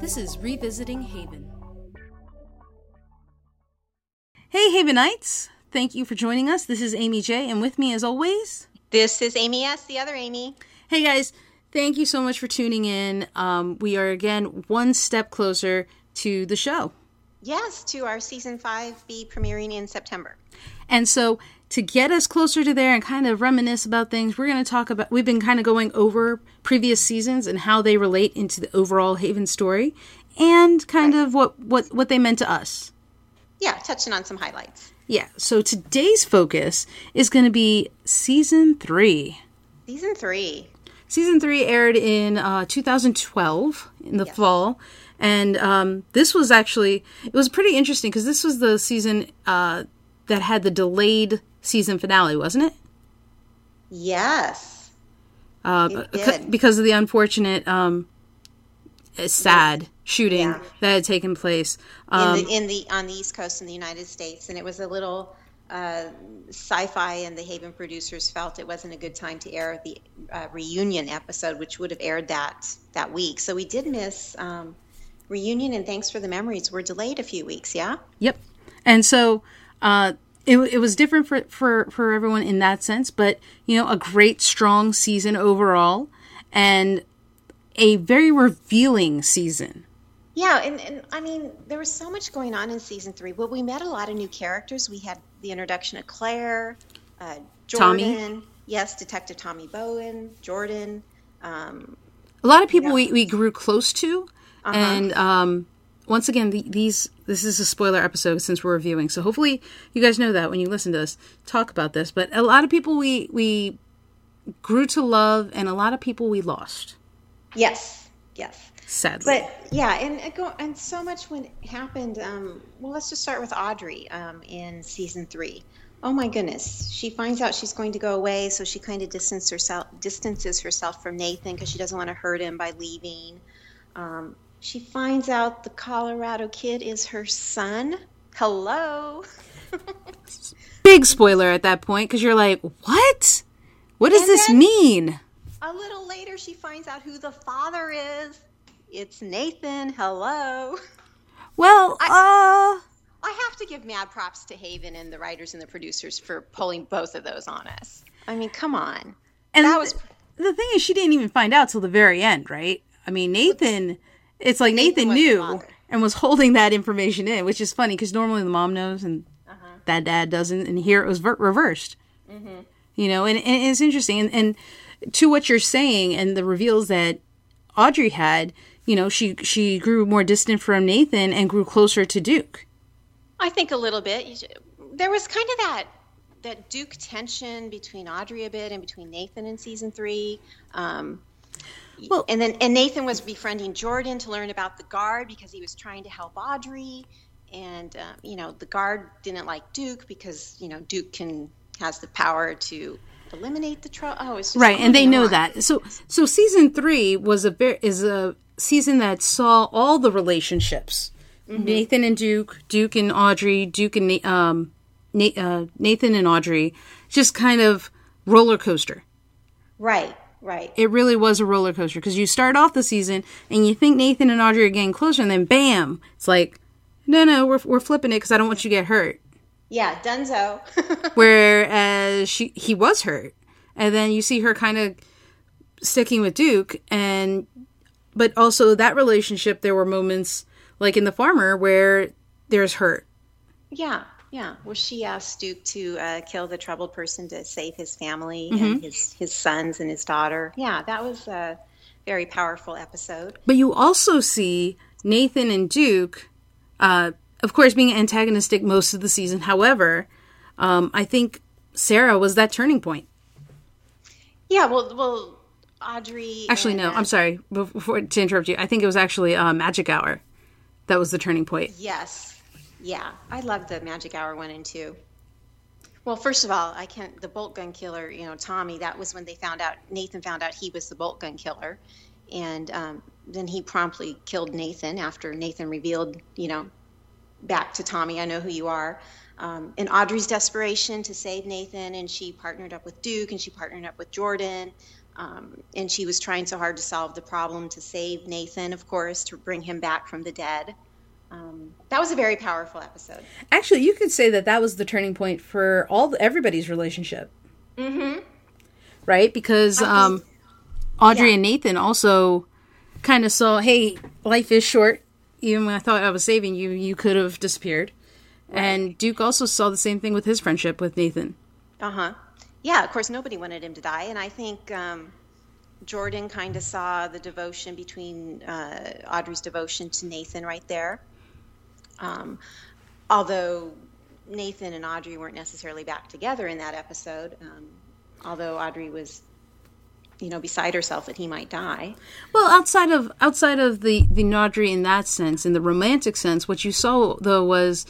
This is Revisiting Haven. Hey, Havenites! Thank you for joining us. This is Amy J, and with me, as always, This is Amy S., the other Amy. hey guys, thank you so much for tuning in. Um, we are again one step closer to the show. Yes, to our season five be premiering in September. And so, to get us closer to there and kind of reminisce about things, we're going to talk about. We've been kind of going over previous seasons and how they relate into the overall Haven story, and kind of what what what they meant to us. Yeah, touching on some highlights. Yeah. So today's focus is going to be season three. Season three. Season three aired in uh, 2012 in the fall, and um, this was actually it was pretty interesting because this was the season uh, that had the delayed season finale, wasn't it? Yes. Uh, It because of the unfortunate, um, uh, sad shooting Yeah. that had taken place. Um, in, the, in the on the East Coast in the United States, and it was a little uh, sci-fi, and the Haven producers felt it wasn't a good time to air the uh, reunion episode, which would have aired that that week. So we did miss um, reunion, and thanks for the memories. Were delayed a few weeks. Yeah. Yep. And so uh, it, it was different for, for, for everyone in that sense, but, you know, a great, strong season overall and a very revealing season. Yeah, and, and I mean, there was so much going on in season three. Well, we met a lot of new characters. We had the introduction of Claire, uh, Tommy. Jordan, yes, Detective Tommy Bowen, Jordan. Um, A lot of people we, we grew close to. Uh-huh. And um, once again, the, these this is a spoiler episode since we're reviewing. So hopefully you guys know that when you listen to us talk about this. But a lot of people we, we grew to love and a lot of people we lost, yes, yes. sadly. But yeah, and it go and so much when happened. Um, well, let's just start with Audrey um, in season three. Oh my goodness, she finds out she's going to go away, so she kind of distances herself distances herself from Nathan because she doesn't want to hurt him by leaving. Um, she finds out the Colorado kid is her son. Hello. Big spoiler at that point because you're like, what? What does And this mean? A little later, she finds out who the father is. It's Nathan. Hello. Well, uh, I have to give mad props to Haven and the writers and the producers for pulling both of those on us. I mean, come on. and that was- th- the thing is, she didn't even find out till the very end, right? I mean, Nathan. It's like Nathan, Nathan knew and was holding that information in, which is funny because normally the mom knows and Uh-huh. that dad doesn't, and here it was ver- reversed. Mm-hmm. You know, and, and it's interesting. And, and to what you're saying, and the reveals that Audrey had, you know, she she grew more distant from Nathan and grew closer to Duke. I think a little bit. There was kind of that that Duke tension between Audrey a bit and between Nathan in season three. Um, Well- and then and Nathan was befriending Jordan to learn about the guard because he was trying to help Audrey. And uh, you know the guard didn't like Duke because you know Duke can has the power to eliminate the trouble. Oh, it's just right and they know on. that so so season three was a very is a season that saw all the relationships Mm-hmm. nathan and duke duke and audrey duke and Na- um, uh, nathan and audrey just kind of roller coaster Right, right. it really was a roller coaster because you start off the season and you think nathan and audrey are getting closer and then bam it's like no no we're, we're flipping it because i don't want you to get hurt Yeah, Dunzo. whereas she he was hurt and then you see her kind of sticking with duke and but also that relationship there were moments like in the farmer where there's hurt yeah, yeah. Well, she asked Duke to uh, kill the troubled person to save his family and his his sons and his daughter. Yeah, that was a very powerful episode. but you also see nathan and duke uh, of course being antagonistic most of the season however um, i think sarah was that turning point Yeah, well, well, Audrey. actually and, no uh, i'm sorry before to interrupt you i think it was actually uh, magic hour that was the turning point Yes. Yeah, I love the Magic Hour one and two. Well, first of all, I can't. The bolt gun killer, you know, Tommy. That was when they found out. Nathan found out he was the bolt gun killer, and um, then he promptly killed Nathan after Nathan revealed, you know, back to Tommy, I know who you are. Um, and Audrey's desperation to save Nathan, and she partnered up with Duke, and she partnered up with Jordan. Um, and she was trying so hard to solve the problem to save Nathan, of course, to bring him back from the dead. Um, that was a very powerful episode. Actually, you could say that that was the turning point for all everybody's relationship. Mm-hmm. Right, because um, Audrey Yeah. and Nathan also kind of saw, hey, life is short. Even when I thought I was saving you, you could have disappeared. And Duke also saw the same thing with his friendship with Nathan. Uh huh. Yeah, of course, nobody wanted him to die, and I think um, Jordan kind of saw the devotion between uh, Audrey's devotion to Nathan right there. Um, although Nathan and Audrey weren't necessarily back together in that episode, um, although Audrey was, you know, beside herself that he might die. Well, outside of outside of the the Audrey in that sense, in the romantic sense, what you saw though was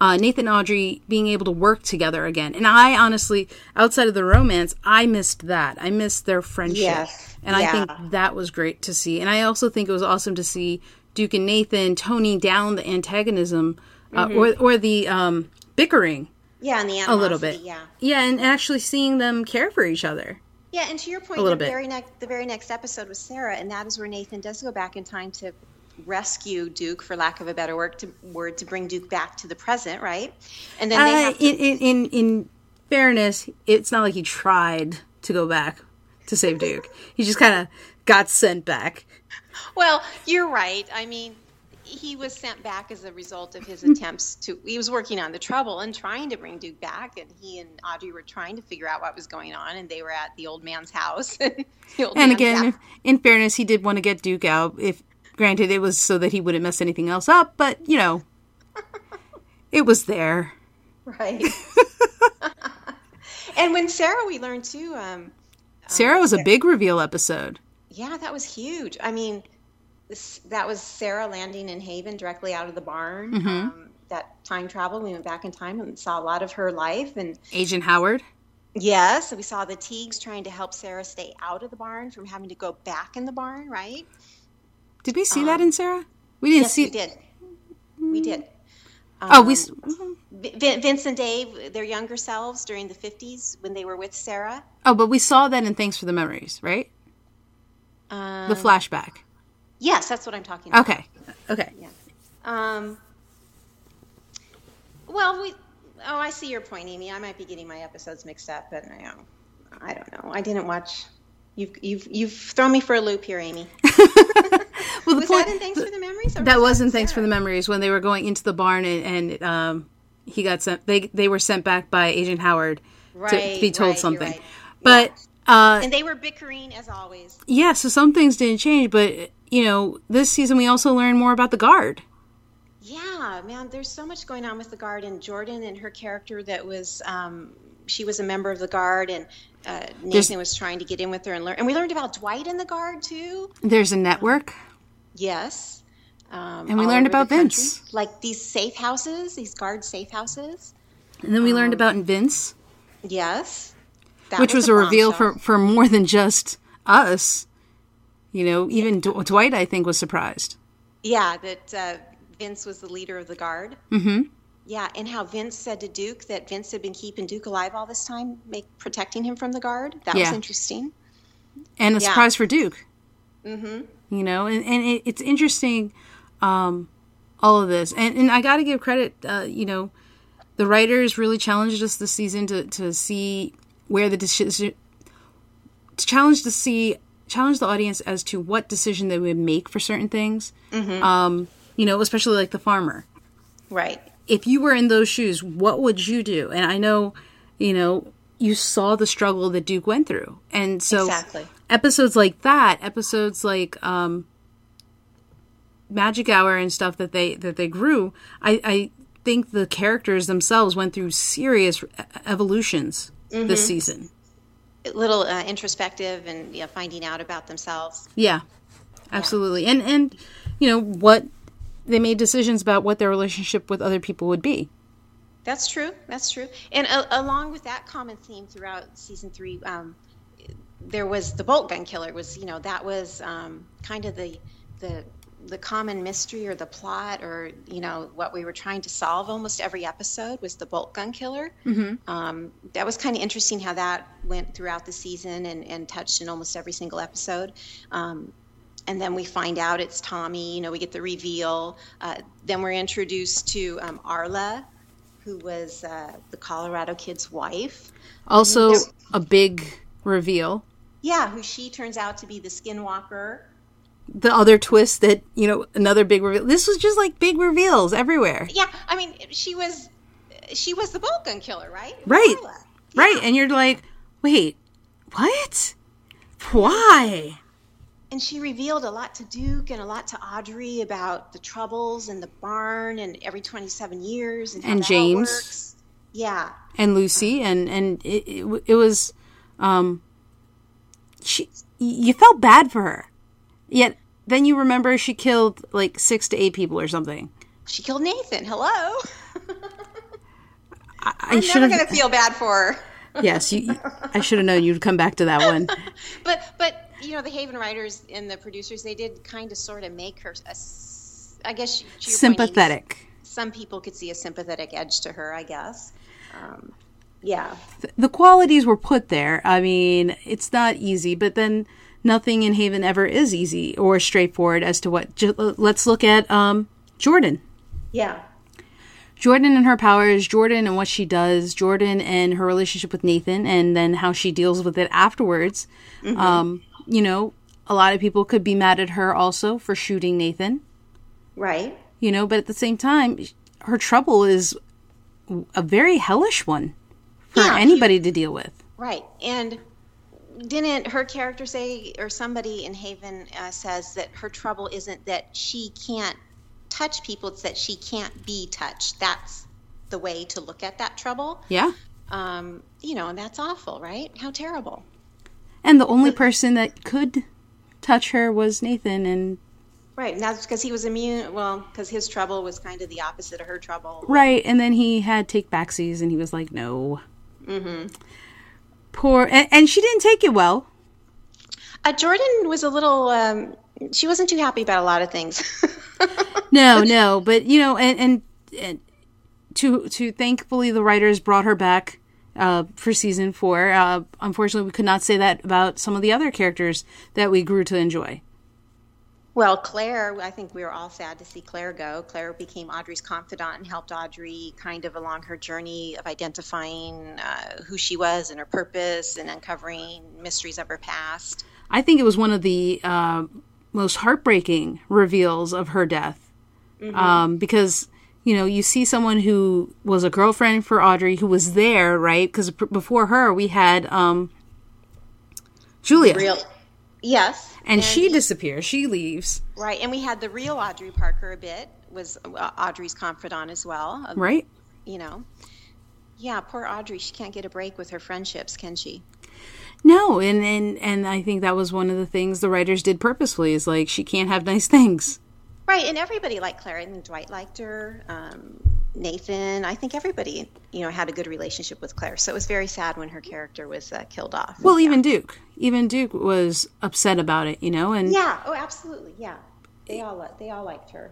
uh, Nathan and Audrey being able to work together again. And I honestly, outside of the romance, I missed that. I missed their friendship, Yes. and I think that was great to see. And I also think it was awesome to see Duke and Nathan toning down the antagonism uh, Mm-hmm. or or the um, bickering Yeah, and the a little bit. Yeah. yeah, and actually seeing them care for each other. Yeah, and to your point, A little the bit. very next the very next episode was Sarah, and that is where Nathan does go back in time to rescue Duke, for lack of a better word, to, word to bring Duke back to the present, right? And then they Uh, have to, in, in in in fairness, it's not like he tried to go back to save Duke. he just kind of got sent back. well, you're right. I mean, he was sent back as a result of his attempts to. He was working on the trouble and trying to bring Duke back, and he and Audrey were trying to figure out what was going on, and they were at the old man's house. the old And man's again, house. in fairness, he did want to get Duke out. If granted, it was so that he wouldn't mess anything else up, but you know, it was there. right. and when Sarah, we learned too. Um, Sarah was a big reveal episode. Yeah, that was huge. I mean, this, that was Sarah landing in Haven directly out of the barn. Mm-hmm. Um, that time travel, we went back in time and saw a lot of her life. And Agent Howard. yes, we saw the Teagues trying to help Sarah stay out of the barn from having to go back in the barn, right? Did we see that in Sarah? We didn't Um, Yes, see. we did. We did. Oh, we. Vin- Vince and Dave, their younger selves during the 50s when they were with Sarah. Oh, but we saw that in Thanks for the Memories, right? Um, The flashback. yes, that's what I'm talking about. Okay. Okay. Yeah. Um, well, we. Oh, I see your point, Amy. I might be getting my episodes mixed up, but I don't, I don't know. I didn't watch. You've you've you've thrown me for a loop here, Amy. Well, the Was point that in Thanks for the Memories? Or that was wasn't in Thanks for the Memories when they were going into the barn and, and um, he got sent. They they were sent back by Agent Howard to Right, be told right, something. right. But uh, And they were bickering as always. yeah, so some things didn't change. But you know, this season we also learned more about the guard. Yeah, man. There's so much going on with the guard and Jordan and her character that was. Um, she was a member of the guard, and uh, Nathan was trying to get in with her and learn. And we learned about Dwight in the guard too. There's a network. Yes. Um, And we learned about. Vince. Like these safe houses, these guard safe houses. And then we Um, learned about Vince, Yes. That which was, a reveal bombshell. for, for more than just us. You know, even D- Dwight, I think, was surprised. Yeah, that uh, Vince was the leader of the guard. Mm-hmm. Yeah, and how Vince said to Duke that Vince had been keeping Duke alive all this time, make protecting him from the guard. That was interesting. And a Yeah. surprise for Duke. Mm-hmm. you know and, and it, it's interesting um all of this and and i gotta give credit uh you know the writers really challenged us this season to to see where the decision to challenge to see challenge the audience as to what decision they would make for certain things um you know especially like the farmer. Right. if you were in those shoes what would you do? And i know you know you saw the struggle that duke went through. And so Exactly. episodes like that episodes like um magic hour and stuff that they that they grew i i think the characters themselves went through serious evolutions Mm-hmm. this season A little uh, introspective and yeah, finding out about themselves. yeah absolutely and and you know what they made decisions about what their relationship with other people would be That's true. That's true. And uh, along with that common theme throughout season three, um, there was the bolt gun killer. Was you know that was um, kind of the the the common mystery or the plot or you know what we were trying to solve almost every episode was the bolt gun killer. Mm-hmm. um, that was kind of interesting how that went throughout the season and, and touched in almost every single episode. Um, and then we find out it's tommy you know we get the reveal. Uh, then we're introduced to um, arla who was uh, the colorado kid's wife. Also a big reveal. Yeah who she turns out to be the skinwalker the other twist that you know another big reveal. This was just like big reveals everywhere. Yeah, I mean, she was she was the bolt gun killer, right? Right, yeah. right. And you're like, wait, what? Why? And she revealed a lot to Duke and a lot to Audrey about the troubles and the barn and every 27 years and, and James. Yeah. And Lucy and and it, it, it was um she you felt bad for her Yet then you remember she killed like six to eight people or something. She killed Nathan. Hello. I, I am never gonna feel bad for her. yes, you, I should have known you'd come back to that one. but but you know the Haven writers and the producers they did kind of sort of make her a, I guess sympathetic. Point, some people could see a sympathetic edge to her. I guess. Um, yeah. The qualities were put there. I mean, it's not easy, but then nothing in Haven ever is easy or straightforward as to what. let's look at um, Jordan. Yeah. Jordan and her powers, Jordan and what she does, Jordan and her relationship with Nathan, and then how she deals with it afterwards. Mm-hmm. Um, you know, a lot of people could be mad at her also for shooting Nathan. Right. You know, but at the same time, her trouble is a very hellish one for yeah, anybody to deal with. Right. And didn't her character say, or somebody in Haven uh, says that her trouble isn't that she can't touch people; it's that she can't be touched. That's the way to look at that trouble. Yeah. Um, you know, and that's awful, right? How terrible. And the only person that could touch her was Nathan, and Right, and that's because he was immune. Well, because his trouble was kind of the opposite of her trouble. Right, and then he had take backsies, and he was like, "No." Mm-hmm. Poor, and, and she didn't take it well. Uh, Jordan was a little. Um, she wasn't too happy about a lot of things. no, no, but you know, and, and, and to to thankfully the writers brought her back uh, for season four. Uh, unfortunately, we could not say that about some of the other characters that we grew to enjoy. Well, Claire, I think we were all sad to see Claire go. Claire became Audrey's confidant and helped Audrey kind of along her journey of identifying uh, who she was and her purpose and uncovering mysteries of her past. I think it was one of the uh, most heartbreaking reveals of her death mm-hmm. um, because you know you see someone who was a girlfriend for Audrey who was there, right? Because before her we had um, Julia. Real, yes and, and she disappears. She leaves. Right, and we had the real Audrey Parker a bit was uh, Audrey's confidant as well. Um, right. You know, yeah, poor Audrey. She can't get a break with her friendships, can she? No, and and and I think that was one of the things the writers did purposefully. Is like she can't have nice things. Right, and everybody liked Claire. I think Dwight liked her. Um, Nathan. I think everybody, you know, had a good relationship with Claire. So it was very sad when her character was uh, killed off. Well, yeah. even Duke, even Duke was upset about it, you know, and yeah, oh, absolutely, yeah. They all they all liked her.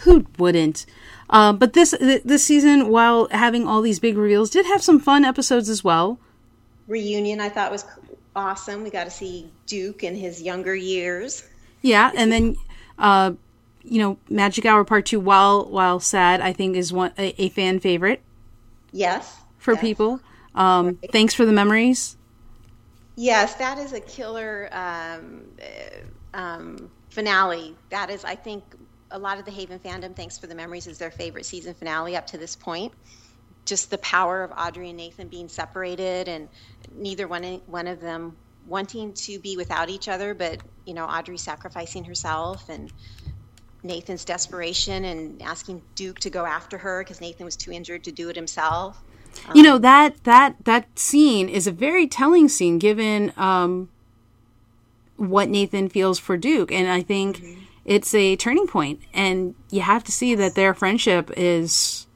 Who wouldn't? Uh, but this this season, while having all these big reveals, did have some fun episodes as well. Reunion, I thought was awesome. We got to see Duke in his younger years. Yeah, and then uh, you know, Magic Hour Part Two, while while sad, I think is one a, a fan favorite. Yes. For yes. people, um, right. thanks for the memories. Yes, that is a killer um, uh, um, finale. That is, I think, a lot of the Haven fandom. Thanks for the memories is their favorite season finale up to this point. Just the power of Audrey and Nathan being separated, and neither one one of them wanting to be without each other, but you know, Audrey sacrificing herself and Nathan's desperation and asking Duke to go after her because Nathan was too injured to do it himself. Um, you know that that that scene is a very telling scene given um, what Nathan feels for Duke, and I think mm-hmm. it's a turning point. And you have to see that their friendship is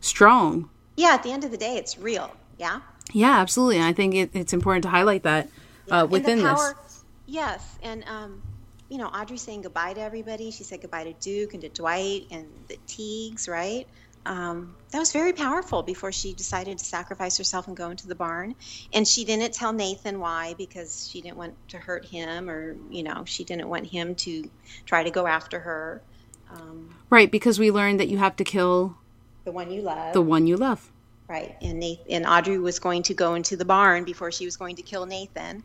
strong. Yeah, at the end of the day, it's real. Yeah. Yeah, absolutely. And I think it, it's important to highlight that uh, within power, this. Yes, and um, you know, Audrey saying goodbye to everybody. She said goodbye to Duke and to Dwight and the Teagues, right? Um, that was very powerful before she decided to sacrifice herself and go into the barn. And she didn't tell Nathan why because she didn't want to hurt him or, you know, she didn't want him to try to go after her. Um, Right, because we learned that you have to kill the one you love. the one you love. Right, and Nathan, and Audrey was going to go into the barn before she was going to kill Nathan.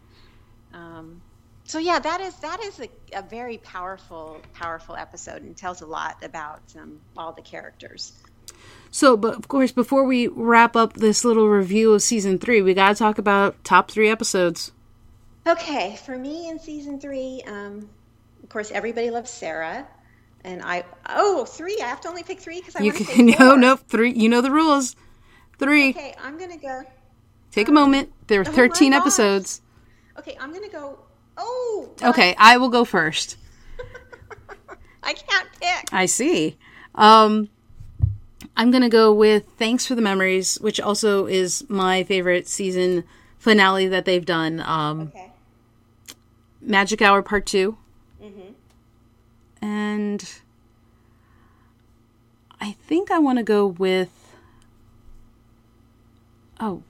Um, so yeah, that is that is a, a very powerful powerful episode and tells a lot about um, all the characters. So, but of course, before we wrap up this little review of season three, we got to talk about top three episodes. Okay, for me in season three, um, of course, everybody loves Sarah, and I oh three. I have to only pick three because I You want to can say no, no, three. You know the rules. Three. Okay, I'm gonna go. Take a moment. There are oh my 13 gosh. episodes. Okay, I'm gonna go. Oh, Okay, I will go first. I can't pick. I see. Um, I'm gonna go with "Thanks for the Memories," which also is my favorite season finale that they've done. Um, Okay. Magic Hour Part 2 and I think I want to go with. Oh,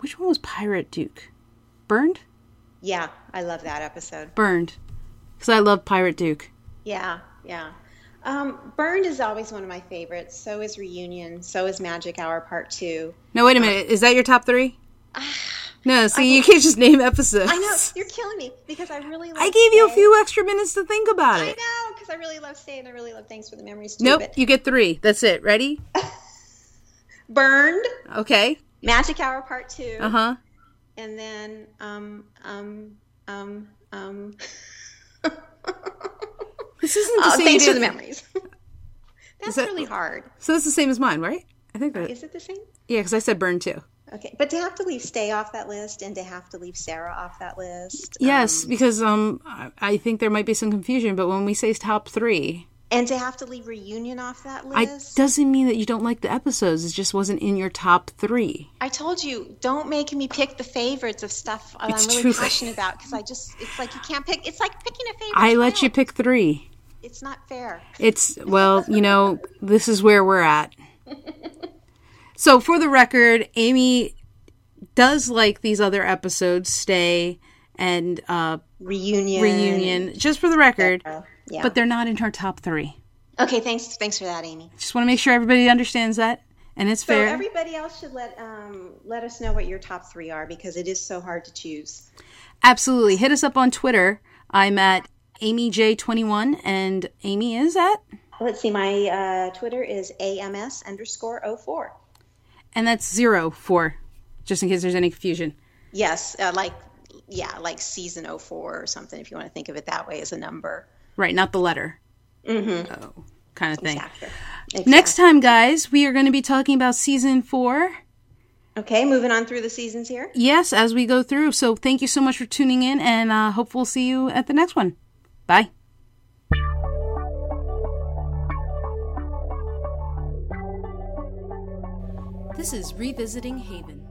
which one was Pirate Duke? Burned, Yeah, I love that episode. burned, because I love Pirate Duke. Yeah, yeah. Um, Burned is always one of my favorites. So is Reunion. So is Magic Hour Part Two. No, wait a minute. Is that your top three? No, see, you can't just name episodes. I know you're killing me because I really. Love I gave you a few extra minutes to think about it. I know because I really love Stay and I really love Thanks for the Memories too. Nope, But you get three. That's it. Ready? Burned, Okay. Magic Hour Part Two, Uh huh. And then um um um um. This isn't the Oh, same. thanks for the memories. That's that- really hard. So that's the same as mine, right? I think that. Is it the same? Yeah, because I said burn too. Okay, but to have to leave Stay off that list and to have to leave Sarah off that list. Yes, um, because um, I think there might be some confusion. But when we say top three, and to have to leave Reunion off that list. doesn't mean that you don't like the episodes. It just wasn't in your top three. I told you, don't make me pick the favorites of stuff It's I'm really true. passionate about because I just, it's like you can't pick. It's like picking a favorite. I let you pick three. It's not fair. It's well, you know, this is where we're at. So for the record, Amy does like these other episodes, Stay and uh, Reunion. Reunion. Just for the record, Uh, yeah. but they're not in her top three. okay, thanks. Thanks for that, Amy. Just want to make sure everybody understands that, and it's fair. So fair. everybody else should let um, let us know what your top three are because it is so hard to choose. Absolutely. Hit us up on Twitter. I'm at AmyJ21, and Amy is at, Let's see. My uh, Twitter is ams underscore 04. and that's zero four, just in case there's any confusion. Yes, uh, like yeah, like season 04 or something. If you want to think of it that way as a number. Right, not the letter. Mm-hmm. Oh, kind of thing. Exactly. Next time, guys, we are going to be talking about season four. Okay, moving on through the seasons here. Yes, as we go through. So thank you so much for tuning in, and uh, hope we'll see you at the next one. Bye. This is Revisiting Haven.